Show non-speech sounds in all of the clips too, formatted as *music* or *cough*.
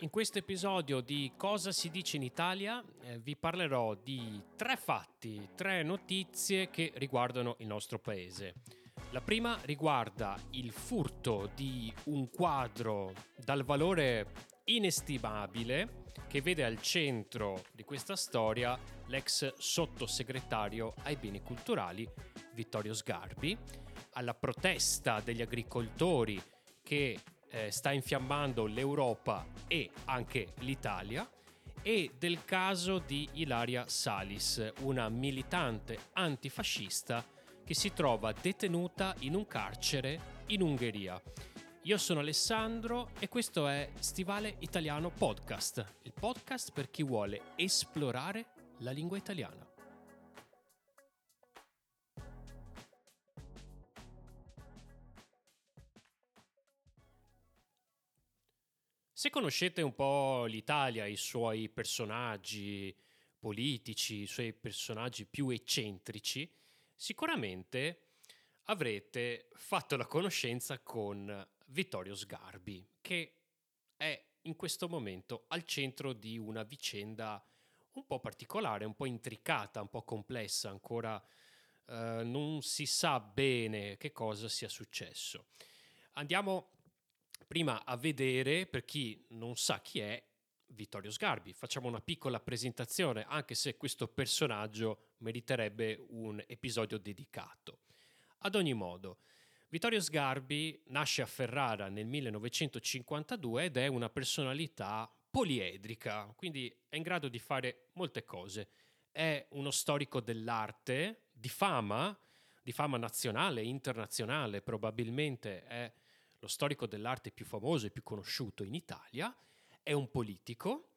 In questo episodio di Cosa si dice in Italia eh, vi parlerò di tre fatti, tre notizie che riguardano il nostro paese. La prima riguarda il furto di un quadro dal valore inestimabile che vede al centro di questa storia l'ex sottosegretario ai beni culturali Vittorio Sgarbi, alla protesta degli agricoltori che eh, sta infiammando l'Europa e anche l'Italia e del caso di Ilaria Salis, una militante antifascista che si trova detenuta in un carcere in Ungheria. Io sono Alessandro e questo è Stivale Italiano Podcast, il podcast per chi vuole esplorare la lingua italiana. Se conoscete un po' l'Italia, i suoi personaggi politici, i suoi personaggi più eccentrici, sicuramente avrete fatto la conoscenza con Vittorio Sgarbi, che è in questo momento al centro di una vicenda un po' particolare, un po' intricata, un po' complessa, ancora eh, non si sa bene che cosa sia successo. Andiamo prima a vedere, per chi non sa chi è, Vittorio Sgarbi. Facciamo una piccola presentazione, anche se questo personaggio meriterebbe un episodio dedicato. Ad ogni modo, Vittorio Sgarbi nasce a Ferrara nel 1952 ed è una personalità poliedrica, quindi è in grado di fare molte cose. È uno storico dell'arte di fama, di fama nazionale, internazionale, probabilmente è lo storico dell'arte più famoso e più conosciuto in Italia, è un politico,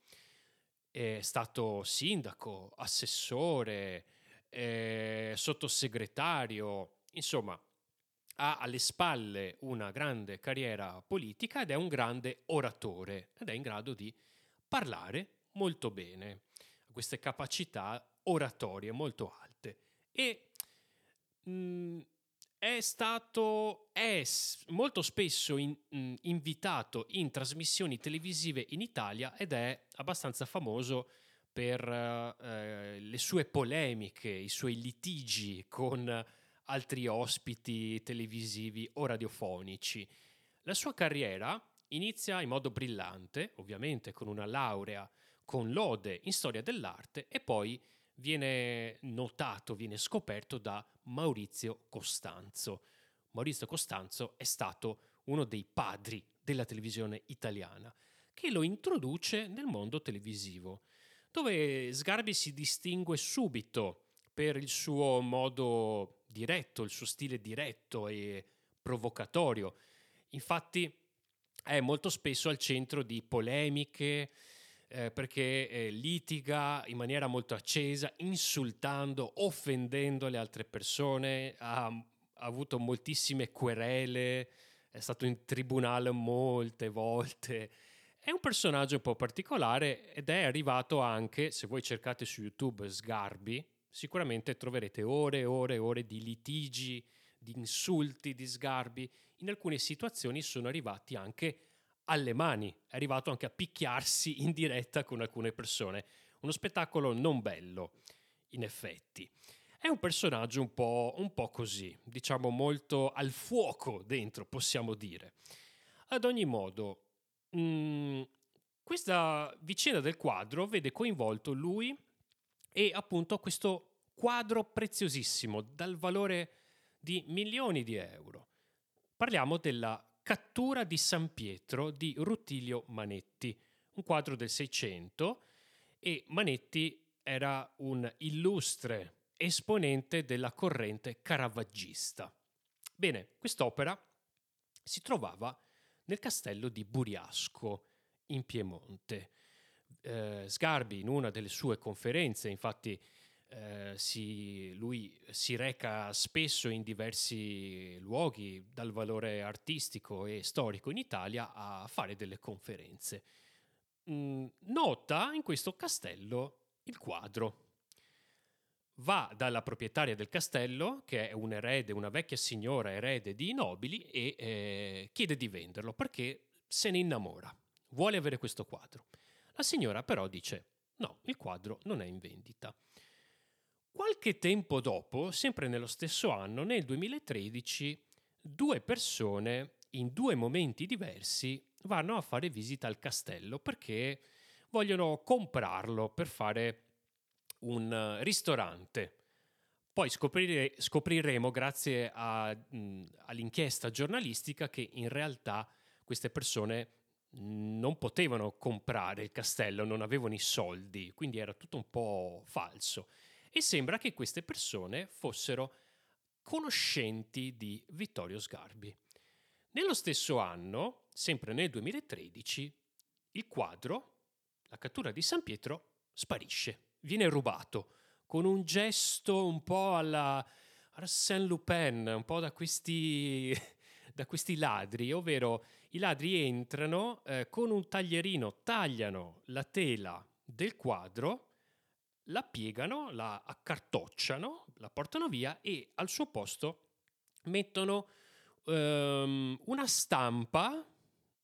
è stato sindaco, assessore, sottosegretario, insomma ha alle spalle una grande carriera politica ed è un grande oratore ed è in grado di parlare molto bene, ha queste capacità oratorie molto alte. E mh, è stato è molto spesso in, mh, invitato in trasmissioni televisive in Italia ed è abbastanza famoso per uh, le sue polemiche, i suoi litigi con altri ospiti televisivi o radiofonici. La sua carriera inizia in modo brillante, ovviamente con una laurea con lode in storia dell'arte e poi viene notato, viene scoperto da Maurizio Costanzo. Maurizio Costanzo è stato uno dei padri della televisione italiana, che lo introduce nel mondo televisivo, dove Sgarbi si distingue subito per il suo modo diretto, il suo stile diretto e provocatorio. Infatti è molto spesso al centro di polemiche, eh, perché eh, litiga in maniera molto accesa, insultando, offendendo le altre persone, ha, ha avuto moltissime querele, è stato in tribunale molte volte. È un personaggio un po' particolare ed è arrivato anche, se voi cercate su YouTube Sgarbi, sicuramente troverete ore e ore e ore di litigi, di insulti, di sgarbi. In alcune situazioni sono arrivati anche alle mani, è arrivato anche a picchiarsi in diretta con alcune persone. Uno spettacolo non bello, in effetti. È un personaggio un po', un po così, diciamo molto al fuoco dentro, possiamo dire. Ad ogni modo, mh, mm, questa vicenda del quadro vede coinvolto lui e appunto questo quadro preziosissimo dal valore di milioni di euro. Parliamo della Cattura di San Pietro di Rutilio Manetti, un quadro del Seicento e Manetti era un illustre esponente della corrente caravaggista. Bene, quest'opera si trovava nel castello di Buriasco, in Piemonte. Eh, Sgarbi, in una delle sue conferenze, infatti, eh, si, lui si reca spesso in diversi luoghi dal valore artistico e storico in Italia a fare delle conferenze. Mm, nota in questo castello il quadro. Va dalla proprietaria del castello, che è un erede, una vecchia signora erede di nobili, e eh, chiede di venderlo perché se ne innamora. vuole avere questo quadro. La signora però dice no, il quadro non è in vendita. Qualche tempo dopo, sempre nello stesso anno, nel 2013, due persone in due momenti diversi vanno a fare visita al castello perché vogliono comprarlo per fare un ristorante. Poi scoprire, scopriremo, grazie a, mh, all'inchiesta giornalistica, che in realtà queste persone non potevano comprare il castello, non avevano i soldi, quindi era tutto un po' falso. E sembra che queste persone fossero conoscenti di Vittorio Sgarbi. Nello stesso anno, sempre nel 2013, il quadro, la cattura di San Pietro, sparisce, viene rubato con un gesto un po' alla Arsène Lupin, un po' da questi, *laughs* da questi ladri, ovvero i ladri entrano eh, con un taglierino, tagliano la tela del quadro, la piegano, la accartocciano, la portano via e al suo posto mettono um, una stampa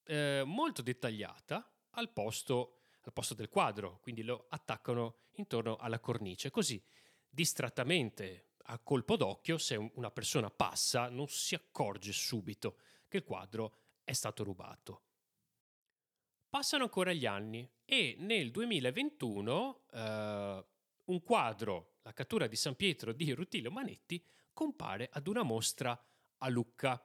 eh, molto dettagliata al posto, al posto del quadro, quindi lo attaccano intorno alla cornice, così distrattamente a colpo d'occhio, se una persona passa, non si accorge subito che il quadro è stato rubato. Passano ancora gli anni e nel 2021 eh, un quadro, la cattura di San Pietro di Rutilio Manetti, compare ad una mostra a Lucca.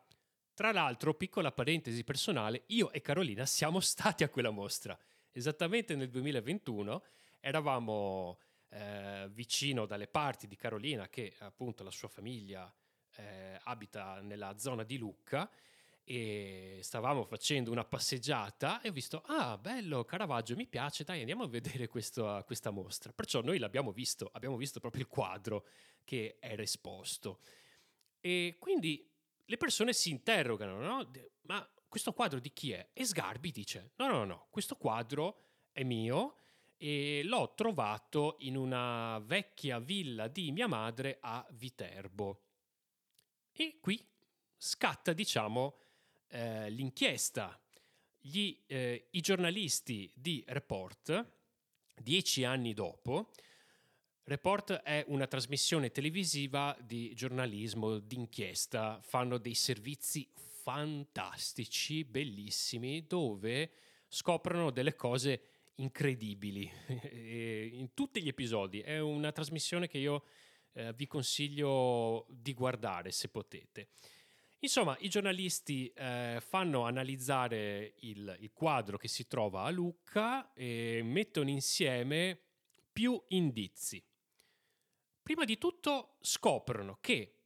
Tra l'altro, piccola parentesi personale, io e Carolina siamo *laughs* stati a quella mostra. Esattamente nel 2021 eravamo eh, vicino dalle parti di Carolina, che appunto la sua famiglia eh, abita nella zona di Lucca, e stavamo facendo una passeggiata e ho visto, ah bello, Caravaggio mi piace, dai andiamo a vedere questo, questa mostra. Perciò noi l'abbiamo visto, abbiamo visto proprio il quadro che era esposto. E quindi le persone si interrogano, no? Ma questo quadro di chi è? E Sgarbi dice, no, no, no, questo quadro è mio e l'ho trovato in una vecchia villa di mia madre a Viterbo. E qui scatta, diciamo, eh, l'inchiesta. Gli, eh, I giornalisti di Report, dieci anni dopo, Report è una trasmissione televisiva di giornalismo d'inchiesta, fanno dei servizi fantastici, bellissimi, dove scoprono delle cose incredibili *laughs* in tutti gli episodi. È una trasmissione che io eh, vi consiglio di guardare se potete. Insomma, i giornalisti eh, fanno analizzare il, il, quadro che si trova a Lucca e mettono insieme più indizi. Prima di tutto scoprono che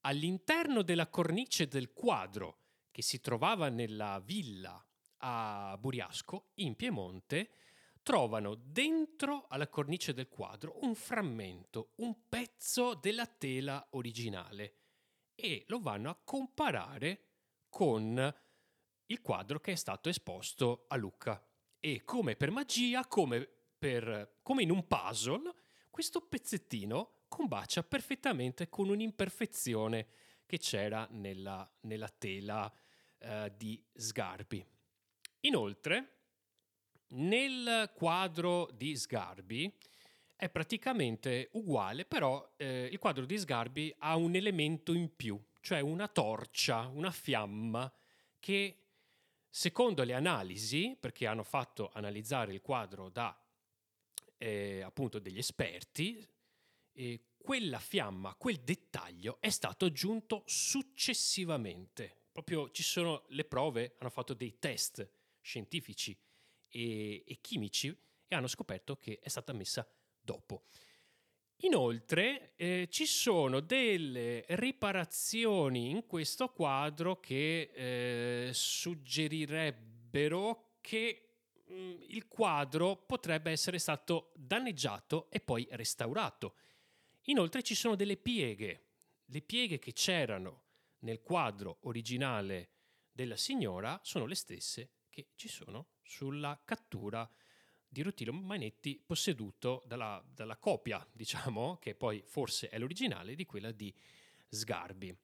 all'interno della cornice del quadro che si trovava nella villa a Buriasco, in Piemonte, trovano dentro alla cornice del quadro un frammento, un pezzo della tela originale e lo vanno a comparare con il quadro che è stato esposto a Lucca. E come per magia, come, per, come in un puzzle, questo pezzettino combacia perfettamente con un'imperfezione che c'era nella, nella tela eh, di Sgarbi. Inoltre, nel quadro di Sgarbi è praticamente uguale, però eh, il quadro di Sgarbi ha un elemento in più, cioè una torcia, una fiamma che secondo le analisi, perché hanno fatto analizzare il quadro da eh, appunto degli esperti, eh, quella fiamma, quel dettaglio è stato aggiunto successivamente. Proprio ci sono le prove, hanno fatto dei test scientifici e, e chimici e hanno scoperto che è stata messa dopo. Inoltre eh, ci sono delle riparazioni in questo quadro che eh, suggerirebbero che mh, mm, il quadro potrebbe essere stato danneggiato e poi restaurato. Inoltre ci sono delle pieghe, le pieghe che c'erano nel quadro originale della signora sono le stesse che ci sono sulla cattura di Rutilio Manetti posseduto dalla, dalla copia, diciamo, che poi forse è l'originale di quella di Sgarbi.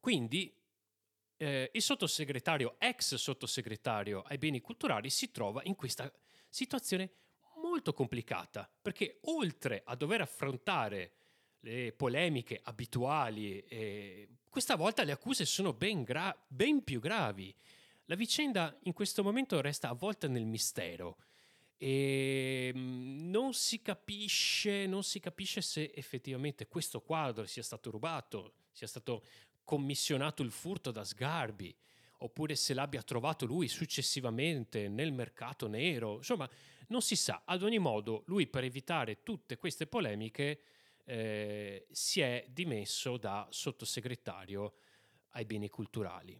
Quindi eh, il sottosegretario, ex sottosegretario ai beni culturali, si trova in questa situazione molto complicata, perché oltre a dover affrontare le polemiche abituali, eh, questa volta le accuse sono ben, gra- ben più gravi. La vicenda in questo momento resta avvolta nel mistero e mm, non si capisce, non si capisce se effettivamente questo quadro sia stato rubato, sia stato commissionato il furto da Sgarbi, oppure se l'abbia trovato lui successivamente nel mercato nero. Insomma, non si sa. Ad ogni modo, lui per evitare tutte queste polemiche eh, si è dimesso da sottosegretario ai beni culturali.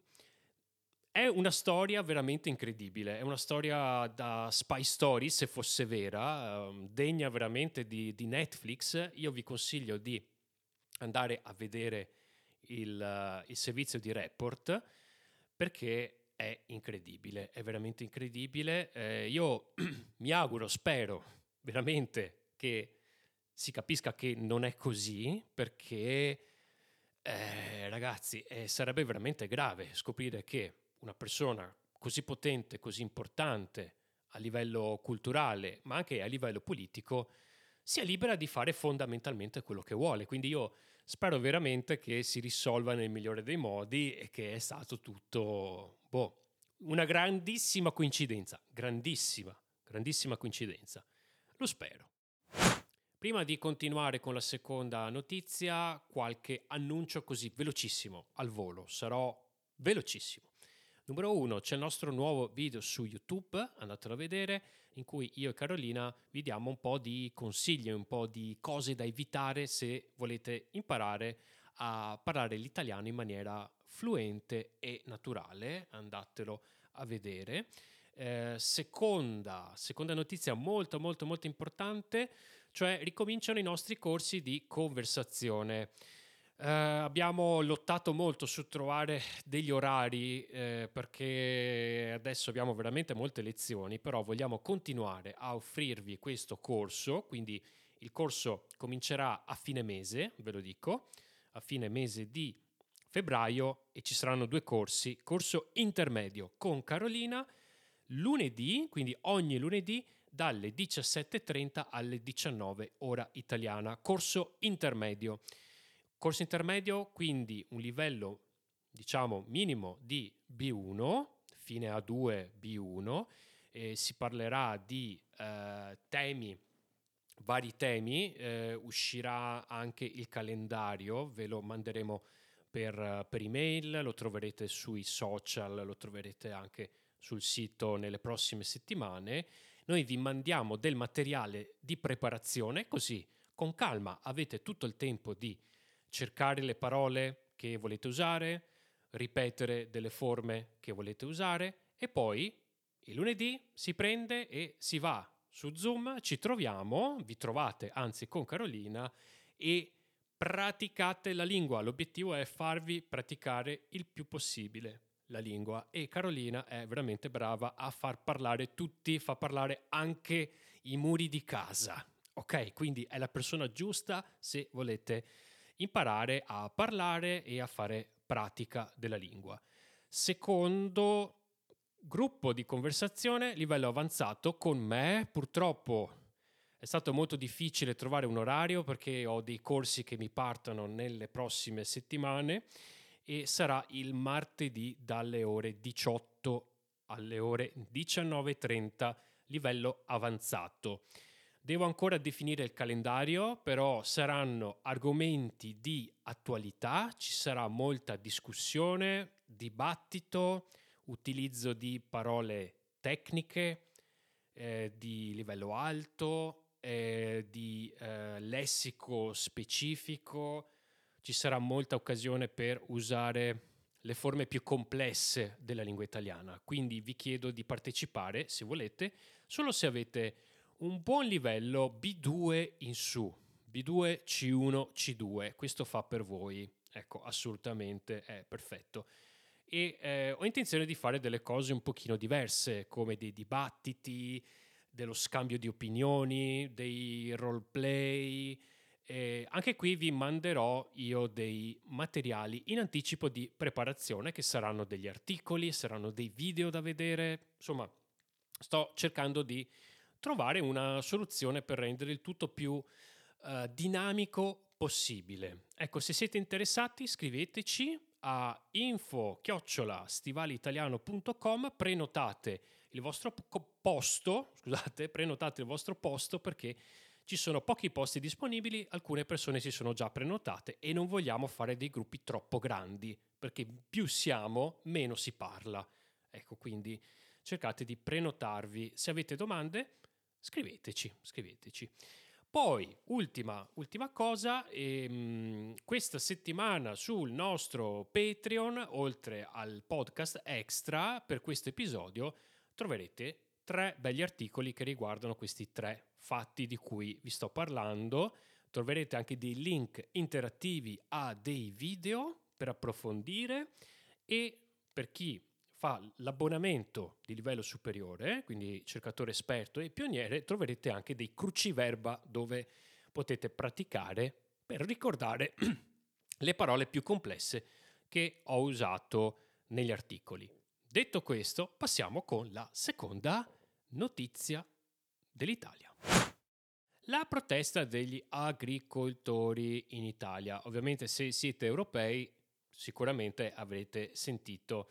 È una storia veramente incredibile, è una storia da spy story se fosse vera, um, degna veramente di, di, Netflix. Io vi consiglio di andare a vedere il, il servizio di report perché è incredibile, è veramente incredibile. Eh, io *clears throat* mi auguro, spero veramente che si capisca che non è così perché eh, ragazzi eh, sarebbe veramente grave scoprire che una persona così potente, così importante a livello culturale, ma anche a livello politico, sia libera di fare fondamentalmente quello che vuole. Quindi io spero veramente che si risolva nel migliore dei modi e che è stato tutto boh, una grandissima coincidenza, grandissima, grandissima coincidenza. Lo spero. Prima di continuare con la seconda notizia, qualche annuncio così velocissimo al volo, sarò velocissimo. Numero uno, c'è il nostro nuovo video su YouTube, andatelo a vedere, in cui io e Carolina vi diamo un po' di consigli, un po' di cose da evitare se volete imparare a parlare l'italiano in maniera fluente e naturale, andatelo a vedere. Eh, seconda, seconda notizia molto molto molto importante, cioè ricominciano i nostri corsi di conversazione. Eh, abbiamo lottato molto su trovare degli orari eh, perché adesso abbiamo veramente molte lezioni, però vogliamo continuare a offrirvi questo corso, quindi il corso comincerà a fine mese, ve lo dico, a fine mese di febbraio e ci saranno due corsi, corso intermedio con Carolina lunedì, quindi ogni lunedì dalle 17.30 alle 19 ora italiana, corso intermedio. Corso intermedio, quindi un livello diciamo minimo di B1, fine A2 B1, eh, si parlerà di eh, temi, vari temi, eh, uscirà anche il calendario, ve lo manderemo per, per email, lo troverete sui social, lo troverete anche sul sito nelle prossime settimane. Noi vi mandiamo del materiale di preparazione, così con calma avete tutto il tempo di cercare le parole che volete usare, ripetere delle forme che volete usare e poi il lunedì si prende e si va su Zoom, ci troviamo, vi trovate anzi con Carolina e praticate la lingua. L'obiettivo è farvi praticare il più possibile la lingua e Carolina è veramente brava a far parlare tutti, fa parlare anche i muri di casa. Ok, quindi è la persona giusta se volete imparare a parlare e a fare pratica della lingua. Secondo gruppo di conversazione, livello avanzato con me, purtroppo è stato molto difficile trovare un orario perché ho dei corsi che mi partono nelle prossime settimane e sarà il martedì dalle ore 18 alle ore 19.30 livello avanzato. Devo ancora definire il calendario, però saranno argomenti di attualità, ci sarà molta discussione, dibattito, utilizzo di parole tecniche eh, di livello alto, eh, di eh, lessico specifico, ci sarà molta occasione per usare le forme più complesse della lingua italiana. Quindi vi chiedo di partecipare, se volete, solo se avete un buon livello B2 in su, B2, C1, C2. Questo fa per voi. Ecco, assolutamente è perfetto. E eh, ho intenzione di fare delle cose un pochino diverse, come dei dibattiti, dello scambio di opinioni, dei roleplay, anche qui vi manderò io dei materiali in anticipo di preparazione che saranno degli articoli, saranno dei video da vedere, insomma sto cercando di trovare una soluzione per rendere il tutto più uh, dinamico possibile. Ecco, se siete interessati scriveteci a info-stivaliitaliano.com, prenotate il vostro posto, *laughs* scusate, prenotate il vostro posto perché ci sono pochi posti disponibili, alcune persone si sono già prenotate e non vogliamo fare dei gruppi troppo grandi, perché più siamo, meno si parla. Ecco, quindi cercate di prenotarvi. Se avete domande, scriveteci, scriveteci. Poi, ultima, ultima cosa, ehm, questa settimana sul nostro Patreon, oltre al podcast extra per questo episodio, troverete tre belli articoli che riguardano questi tre fatti di cui vi sto parlando. Troverete anche dei link interattivi a dei video per approfondire e per chi fa l'abbonamento di livello superiore, quindi cercatore esperto e pioniere, troverete anche dei cruciverba dove potete praticare per ricordare *clears throat* le parole più complesse che ho usato negli articoli. Detto questo, passiamo con la seconda notizia dell'Italia. La protesta degli agricoltori in Italia. Ovviamente se siete europei sicuramente avrete sentito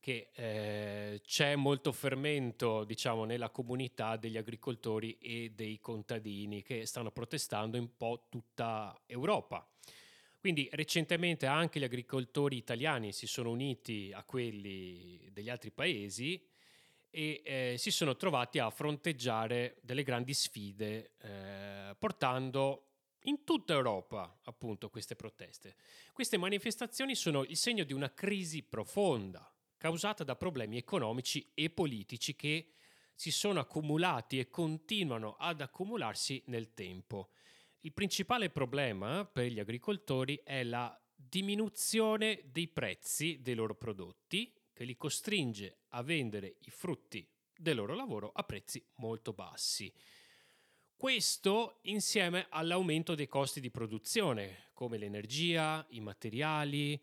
che eh, c'è molto fermento, diciamo, nella comunità degli agricoltori e dei contadini che stanno protestando in po' tutta Europa. Quindi recentemente anche gli agricoltori italiani si sono uniti a quelli degli altri paesi e eh, si sono trovati a fronteggiare delle grandi sfide eh, portando in tutta Europa appunto queste proteste. Queste manifestazioni sono il segno di una crisi profonda causata da problemi economici e politici che si sono accumulati e continuano ad accumularsi nel tempo. Il principale problema per gli agricoltori è la diminuzione dei prezzi dei loro prodotti che li costringe a vendere i frutti del loro lavoro a prezzi molto bassi. Questo insieme all'aumento dei costi di produzione, come l'energia, i materiali,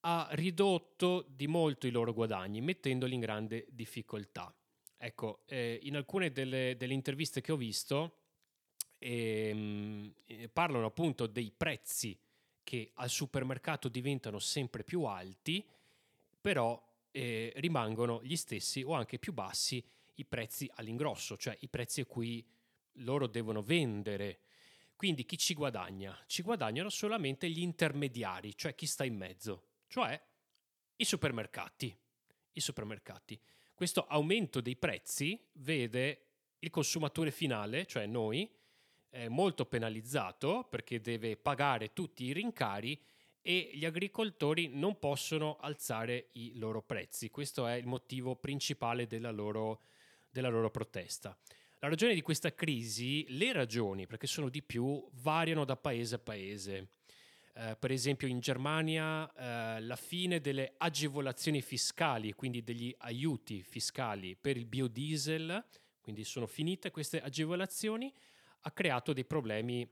ha ridotto di molto i loro guadagni, mettendoli in grande difficoltà. Ecco, eh, in alcune delle, delle, interviste che ho visto ehm, eh, parlano appunto dei prezzi che al supermercato diventano sempre più alti, però eh, rimangono gli stessi o anche più bassi i prezzi all'ingrosso, cioè i prezzi a cui loro devono vendere. Quindi chi ci guadagna? Ci guadagnano solamente gli intermediari, cioè chi sta in mezzo, cioè i supermercati. I supermercati. Questo aumento dei prezzi vede il consumatore finale, cioè noi, molto penalizzato perché deve pagare tutti i rincari e gli agricoltori non possono alzare i loro prezzi. Questo è il motivo principale della loro, della loro protesta. La ragione di questa crisi, le ragioni, perché sono di più, variano da paese a paese. Uh, per esempio in Germania uh, la fine delle agevolazioni fiscali, quindi degli aiuti fiscali per il biodiesel, quindi sono finite queste agevolazioni, ha creato dei problemi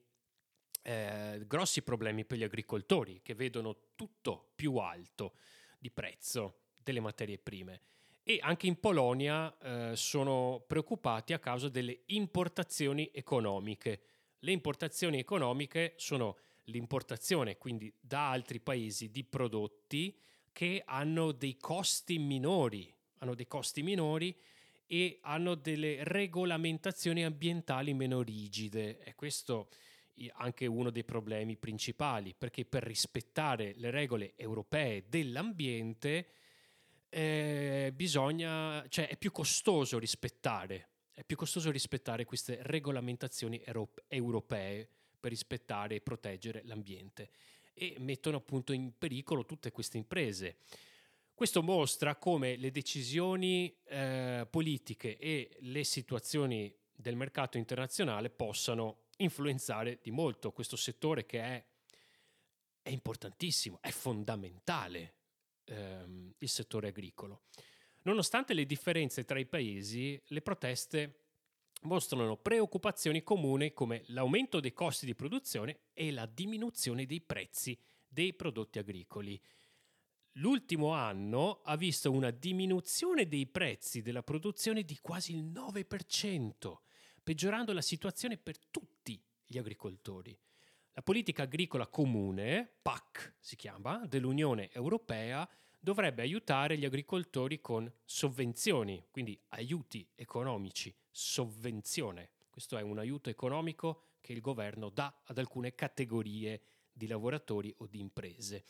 eh, grossi problemi per gli agricoltori che vedono tutto più alto di prezzo delle materie prime e anche in Polonia eh, sono preoccupati a causa delle importazioni economiche. Le importazioni economiche sono l'importazione quindi da altri paesi di prodotti che hanno dei costi minori, hanno dei costi minori e hanno delle regolamentazioni ambientali meno rigide. E questo anche uno dei problemi principali, perché per rispettare le regole europee dell'ambiente eh, bisogna, cioè è più costoso rispettare, è più costoso rispettare queste regolamentazioni europee per rispettare e proteggere l'ambiente e mettono appunto in pericolo tutte queste imprese. Questo mostra come le decisioni eh, politiche e le situazioni del mercato internazionale possano influenzare di molto questo settore che è, è importantissimo, è fondamentale ehm, il settore agricolo. Nonostante le differenze tra i paesi, le proteste mostrano preoccupazioni comuni come l'aumento dei costi di produzione e la diminuzione dei prezzi dei prodotti agricoli. L'ultimo anno ha visto una diminuzione dei prezzi della produzione di quasi il 9%, peggiorando la situazione per tutti gli agricoltori. La politica agricola comune, PAC si chiama, dell'Unione Europea dovrebbe aiutare gli agricoltori con sovvenzioni, quindi aiuti economici, sovvenzione. Questo è un aiuto economico che il governo dà ad alcune categorie di lavoratori o di imprese.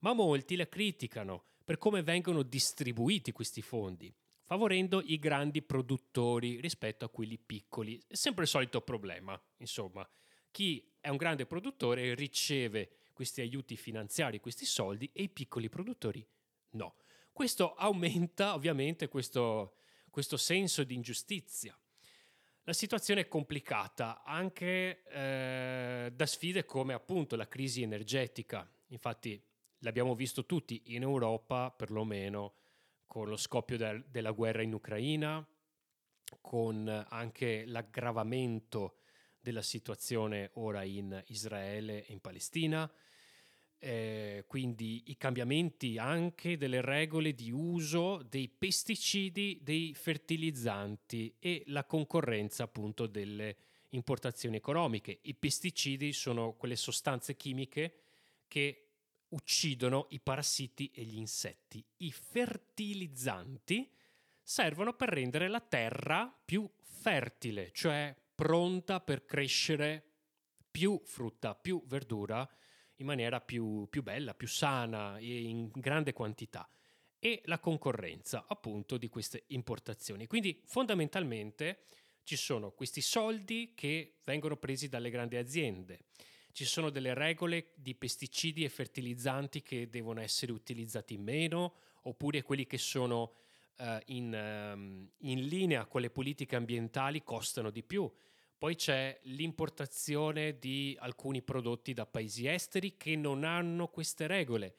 Ma molti la criticano per come vengono distribuiti questi fondi, favorendo i grandi produttori rispetto a quelli piccoli. È sempre il solito problema, insomma chi è un grande produttore riceve questi aiuti finanziari, questi soldi e i piccoli produttori no. Questo aumenta ovviamente questo, questo senso di ingiustizia. La situazione è complicata anche eh, da sfide come appunto la crisi energetica. Infatti l'abbiamo visto tutti in Europa, perlomeno con lo scoppio del, della guerra in Ucraina, con anche l'aggravamento della situazione ora in Israele e in Palestina, eh, quindi i cambiamenti anche delle regole di uso dei pesticidi, dei fertilizzanti e la concorrenza appunto delle importazioni economiche. I pesticidi sono quelle sostanze chimiche che uccidono i parassiti e gli insetti. I fertilizzanti servono per rendere la terra più fertile, cioè pronta per crescere più frutta, più verdura in maniera più, più bella, più sana e in grande quantità e la concorrenza appunto di queste importazioni. Quindi fondamentalmente ci sono questi soldi che vengono presi dalle grandi aziende, ci sono delle regole di pesticidi e fertilizzanti che devono essere utilizzati meno oppure quelli che sono uh, in, um, in linea con le politiche ambientali costano di più. Poi c'è l'importazione di alcuni prodotti da paesi esteri che non hanno queste regole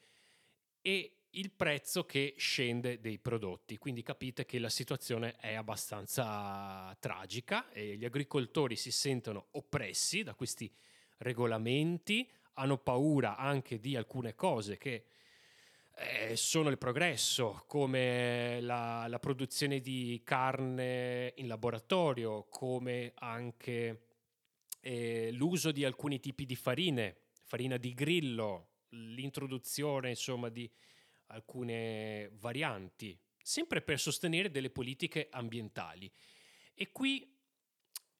e il prezzo che scende dei prodotti. Quindi capite che la situazione è abbastanza tragica e gli agricoltori si sentono oppressi da questi regolamenti, hanno paura anche di alcune cose che eh, sono il progresso, come la, la, produzione di carne in laboratorio, come anche eh, l'uso di alcuni tipi di farine, farina di grillo, l'introduzione insomma di alcune varianti, sempre per sostenere delle politiche ambientali. E qui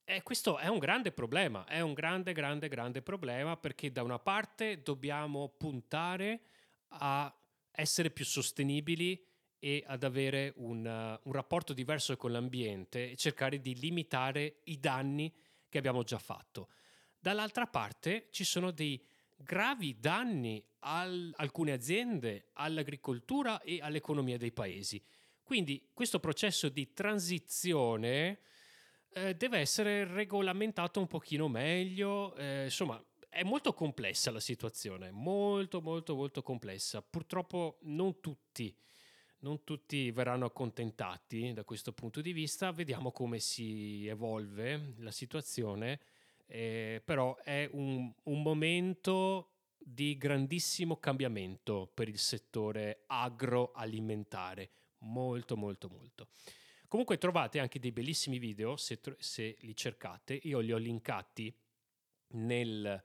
eh, questo è un grande problema, è un grande, grande, grande problema perché da una parte dobbiamo puntare a essere più sostenibili e ad avere un, uh, un rapporto diverso con l'ambiente e cercare di limitare i danni che abbiamo già fatto. Dall'altra parte ci sono dei gravi danni a alcune aziende, all'agricoltura e all'economia dei paesi. Quindi questo processo di transizione eh, deve essere regolamentato un pochino meglio, eh, insomma è molto complessa la situazione, molto molto molto complessa. Purtroppo non tutti, non tutti verranno accontentati da questo punto di vista, vediamo come si evolve la situazione, eh, però è un, un momento di grandissimo cambiamento per il settore agroalimentare, molto molto molto. Comunque trovate anche dei bellissimi video se, se li cercate, io li ho linkati nel,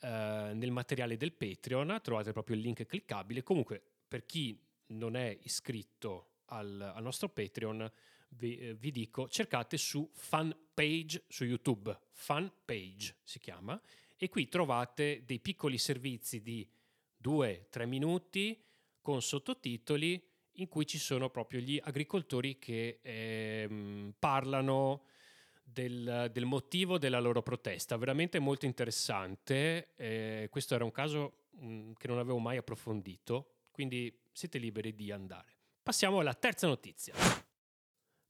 eh, nel materiale del Patreon, trovate proprio il link cliccabile. Comunque, per chi non è iscritto al, al nostro Patreon, vi, eh, vi, dico, cercate su Fanpage su YouTube, Fanpage si chiama, e qui trovate dei piccoli servizi di 2-3 minuti con sottotitoli in cui ci sono proprio gli agricoltori che eh, parlano del, del, motivo della loro protesta. Veramente molto interessante. Eh, questo era un caso mh, mm, che non avevo mai approfondito, quindi siete liberi di andare. Passiamo alla terza notizia.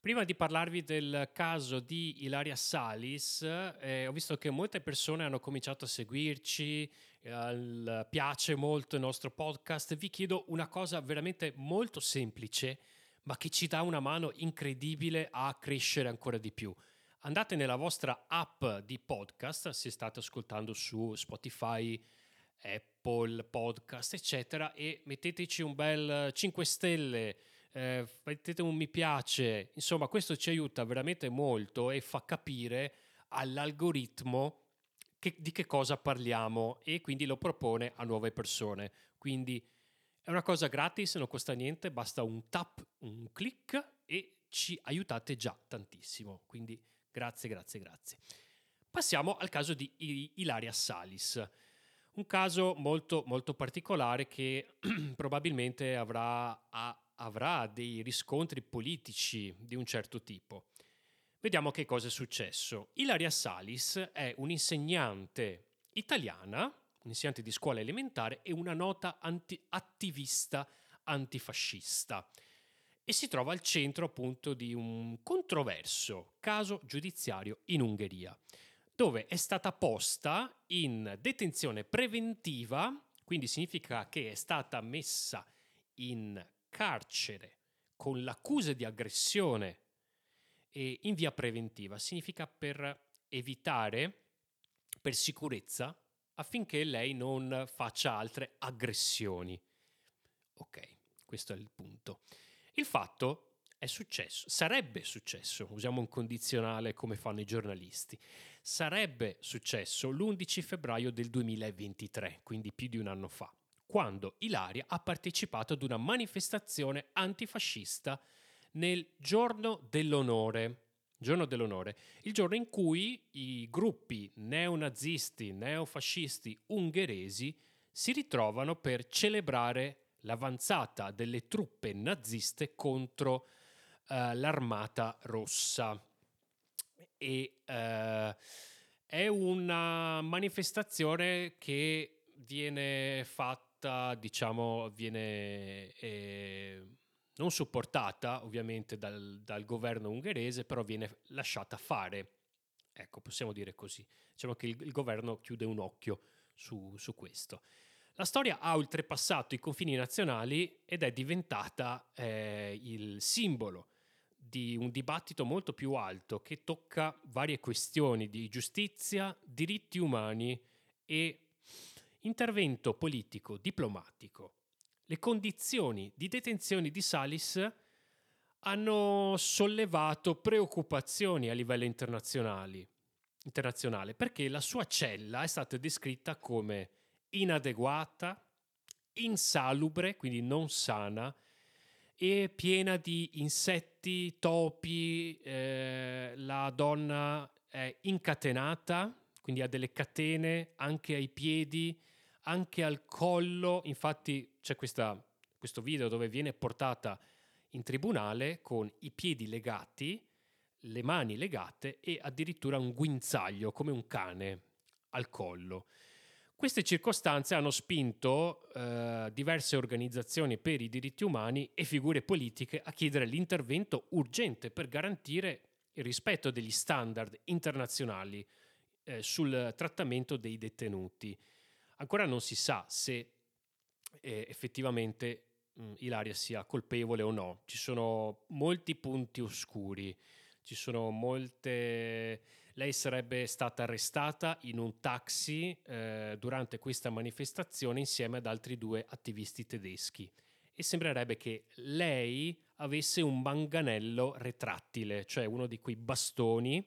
Prima di parlarvi del caso di Ilaria Salis, eh, ho visto che molte persone hanno cominciato a seguirci, eh, piace molto il nostro podcast. Vi chiedo una cosa veramente molto semplice, ma che ci dà una mano incredibile a crescere ancora di più andate nella vostra app di podcast, se state ascoltando su Spotify, Apple Podcast, eccetera, e metteteci un bel 5 stelle, eh, mettete un mi piace, insomma questo ci aiuta veramente molto e fa capire all'algoritmo che, di che cosa parliamo e quindi lo propone a nuove persone. Quindi è una cosa gratis, non costa niente, basta un tap, un click e ci aiutate già tantissimo. Quindi grazie, grazie, grazie. Passiamo al caso di Ilaria Salis. Un caso molto, molto particolare che *clears throat* probabilmente avrà, a, avrà dei riscontri politici di un certo tipo. Vediamo che cosa è successo. Ilaria Salis è un'insegnante italiana, un'insegnante di scuola elementare e una nota anti- attivista antifascista e si trova al centro appunto di un controverso caso giudiziario in Ungheria, dove è stata posta in detenzione preventiva, quindi significa che è stata messa in carcere con l'accusa di aggressione e in via preventiva, significa per evitare, per sicurezza, affinché lei non faccia altre aggressioni. Ok, questo è il punto. Il fatto è successo, sarebbe successo, usiamo un condizionale come fanno i giornalisti, sarebbe successo l'11 febbraio del 2023, quindi più di un anno fa, quando Ilaria ha partecipato ad una manifestazione antifascista nel giorno dell'onore. Giorno dell'onore, il giorno in cui i gruppi neonazisti, neofascisti ungheresi si ritrovano per celebrare l'avanzata delle truppe naziste contro uh, l'armata rossa. E uh, è una manifestazione che viene fatta, diciamo, viene eh, non supportata ovviamente dal, dal, governo ungherese, però viene lasciata fare. Ecco, possiamo dire così. Diciamo che il, il governo chiude un occhio su, su questo. La storia ha oltrepassato i confini nazionali ed è diventata eh, il simbolo di un dibattito molto più alto che tocca varie questioni di giustizia, diritti umani e intervento politico, diplomatico. Le condizioni di detenzione di Salis hanno sollevato preoccupazioni a livello internazionale perché la sua cella è stata descritta come inadeguata, insalubre, quindi non sana, e piena di insetti, topi, eh, la donna è incatenata, quindi ha delle catene anche ai piedi, anche al collo, infatti c'è questa, questo video dove viene portata in tribunale con i piedi legati, le mani legate e addirittura un guinzaglio come un cane al collo. Queste circostanze hanno spinto eh, diverse organizzazioni per i diritti umani e figure politiche a chiedere l'intervento urgente per garantire il rispetto degli standard internazionali eh, sul trattamento dei detenuti. Ancora non si sa se eh, effettivamente mh, Ilaria sia colpevole o no. Ci sono molti punti oscuri, ci sono molte lei sarebbe stata arrestata in un taxi eh, durante questa manifestazione insieme ad altri due attivisti tedeschi e sembrerebbe che lei avesse un manganello retrattile, cioè uno di quei bastoni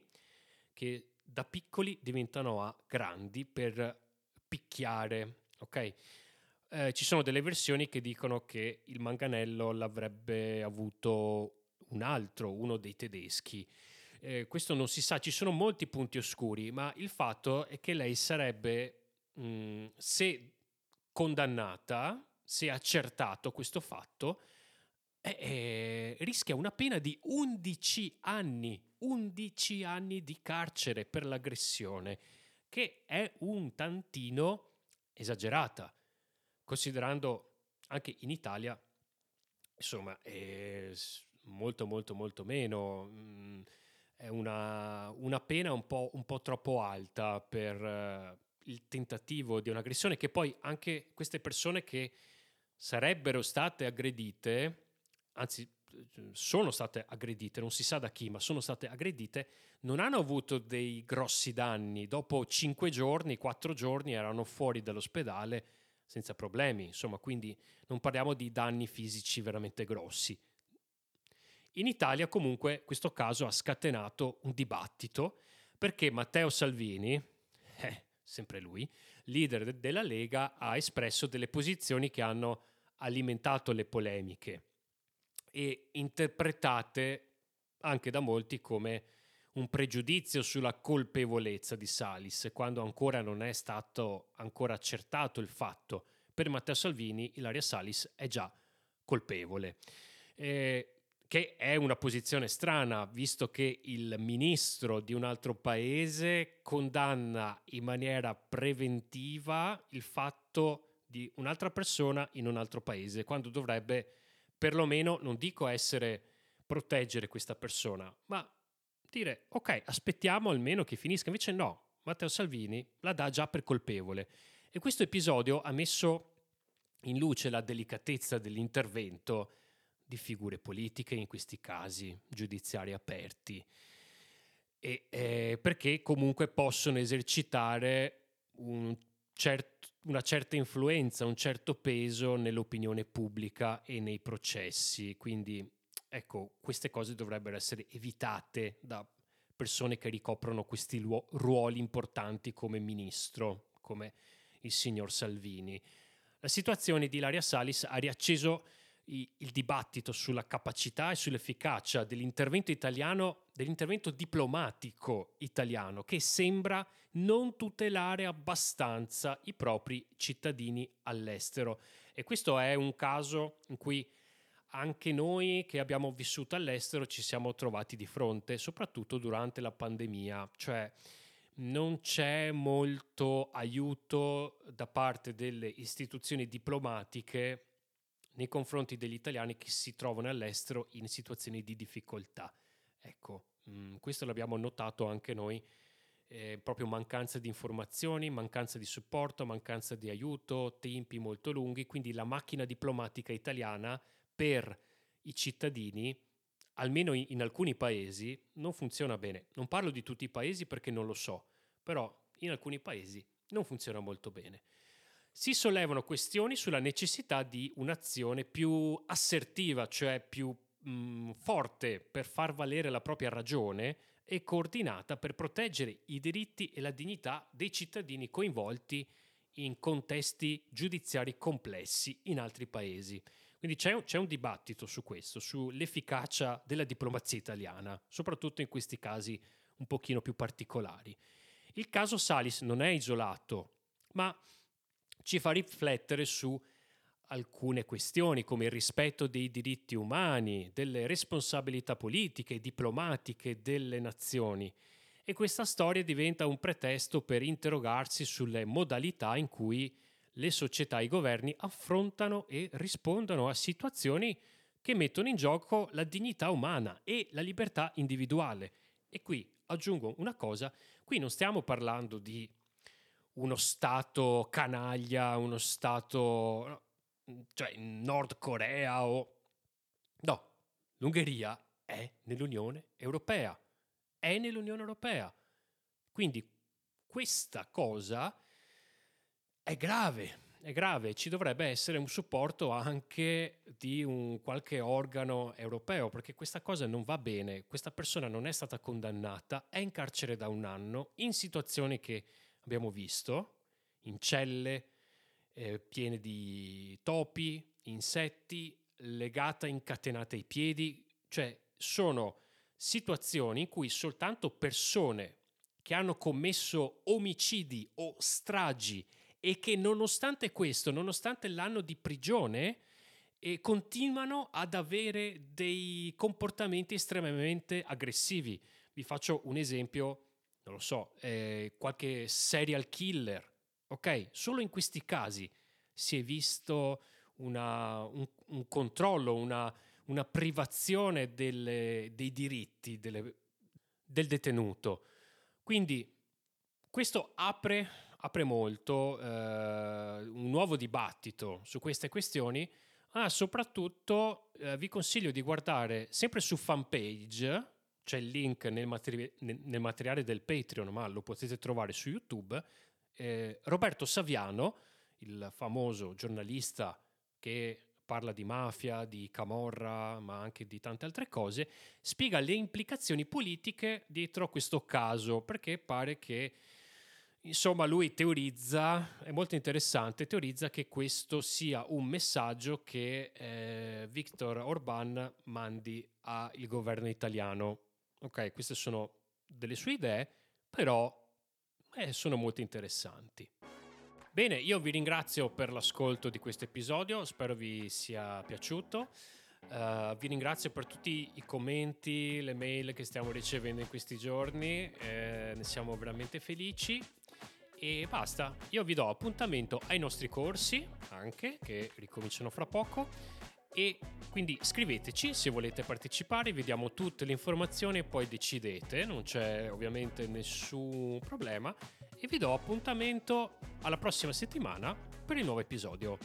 che da piccoli diventano a grandi per picchiare, ok? Eh, ci sono delle versioni che dicono che il manganello l'avrebbe avuto un altro, uno dei tedeschi eh, questo non si sa, ci sono molti punti oscuri, ma il fatto è che lei sarebbe, mh, mm, se condannata, se accertato questo fatto, eh, eh, rischia una pena di 11 anni, 11 anni di carcere per l'aggressione, che è un tantino esagerata, considerando anche in Italia, insomma, molto molto molto meno. È una, una pena un po', un po', troppo alta per uh, il tentativo di un'aggressione che poi anche queste persone che sarebbero state aggredite, anzi sono state aggredite, non si sa da chi, ma sono state aggredite, non hanno avuto dei grossi danni. Dopo cinque giorni, quattro giorni erano fuori dall'ospedale senza problemi, insomma, quindi non parliamo di danni fisici veramente grossi. In Italia comunque questo caso ha scatenato un dibattito perché Matteo Salvini, eh, sempre lui, leader de- della Lega, ha espresso delle posizioni che hanno alimentato le polemiche e interpretate anche da molti come un pregiudizio sulla colpevolezza di Salis, quando ancora non è stato ancora accertato il fatto. Per Matteo Salvini Ilaria Salis è già colpevole. Eh, che è una posizione strana, visto che il ministro di un altro paese condanna in maniera preventiva il fatto di un'altra persona in un altro paese, quando dovrebbe perlomeno, non dico essere, proteggere questa persona, ma dire ok, aspettiamo almeno che finisca. Invece no, Matteo Salvini la dà già per colpevole. E questo episodio ha messo in luce la delicatezza dell'intervento di figure politiche in questi casi giudiziari aperti, e, eh, perché comunque possono esercitare un cert- una certa influenza, un certo peso nell'opinione pubblica e nei processi. Quindi ecco, queste cose dovrebbero essere evitate da persone che ricoprono questi ruoli importanti come ministro, come il signor Salvini. La situazione di Ilaria Salis ha riacceso il dibattito sulla capacità e sull'efficacia dell'intervento italiano, dell'intervento diplomatico italiano, che sembra non tutelare abbastanza i propri cittadini all'estero. E questo è un caso in cui anche noi che abbiamo vissuto all'estero ci siamo trovati di fronte, soprattutto durante la pandemia, cioè non c'è molto aiuto da parte delle istituzioni diplomatiche nei confronti degli italiani che si trovano all'estero in situazioni di difficoltà. Ecco, mh, mm, questo l'abbiamo notato anche noi, eh, proprio mancanza di informazioni, mancanza di supporto, mancanza di aiuto, tempi molto lunghi, quindi la macchina diplomatica italiana per i cittadini, almeno in, in alcuni paesi, non funziona bene. Non parlo di tutti i paesi perché non lo so, però in alcuni paesi non funziona molto bene si sollevano questioni sulla necessità di un'azione più assertiva, cioè più mh, mm, forte per far valere la propria ragione e coordinata per proteggere i diritti e la dignità dei cittadini coinvolti in contesti giudiziari complessi in altri paesi. Quindi c'è un, c'è un dibattito su questo, sull'efficacia della diplomazia italiana, soprattutto in questi casi un pochino più particolari. Il caso Salis non è isolato, ma ci fa riflettere su alcune questioni come il rispetto dei diritti umani, delle responsabilità politiche e diplomatiche delle nazioni. E questa storia diventa un pretesto per interrogarsi sulle modalità in cui le società e i governi affrontano e rispondono a situazioni che mettono in gioco la dignità umana e la libertà individuale. E qui aggiungo una cosa, qui non stiamo parlando di uno Stato canaglia, uno Stato, cioè Nord Corea o... No, l'Ungheria è nell'Unione Europea, è nell'Unione Europea. Quindi questa cosa è grave, è grave, ci dovrebbe essere un supporto anche di un qualche organo europeo, perché questa cosa non va bene, questa persona non è stata condannata, è in carcere da un anno, in situazioni che abbiamo visto, in celle eh, piene di topi, insetti, legata incatenata ai piedi, cioè sono situazioni in cui soltanto persone che hanno commesso omicidi o stragi e che nonostante questo, nonostante l'anno di prigione, eh, continuano ad avere dei comportamenti estremamente aggressivi. Vi faccio un esempio non lo so, eh, qualche serial killer, ok? Solo in questi casi si è visto una, un, un, controllo, una, una privazione delle, dei diritti delle, del detenuto. Quindi questo apre, apre molto eh, un nuovo dibattito su queste questioni, Ah, soprattutto eh, vi consiglio di guardare sempre su fanpage, c'è il link nel, materi- nel, materiale del Patreon, ma lo potete trovare su YouTube. Eh, Roberto Saviano, il famoso giornalista che parla di mafia, di camorra, ma anche di tante altre cose, spiega le implicazioni politiche dietro a questo caso, perché pare che Insomma, lui teorizza, è molto interessante, teorizza che questo sia un messaggio che eh, Viktor Orban mandi al governo italiano. Ok, queste sono delle sue idee, però eh, sono molto interessanti. Bene, io vi ringrazio per l'ascolto di questo episodio, spero vi sia piaciuto. Uh, vi ringrazio per tutti i commenti, le mail che stiamo ricevendo in questi giorni, eh, ne siamo veramente felici. E basta, io vi do appuntamento ai nostri corsi, anche che ricominciano fra poco. E quindi scriveteci se volete partecipare, vi diamo tutte le informazioni e poi decidete, non c'è ovviamente nessun problema. E vi do appuntamento alla prossima settimana per il nuovo episodio.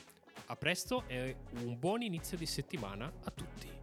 A presto e un buon inizio di settimana a tutti.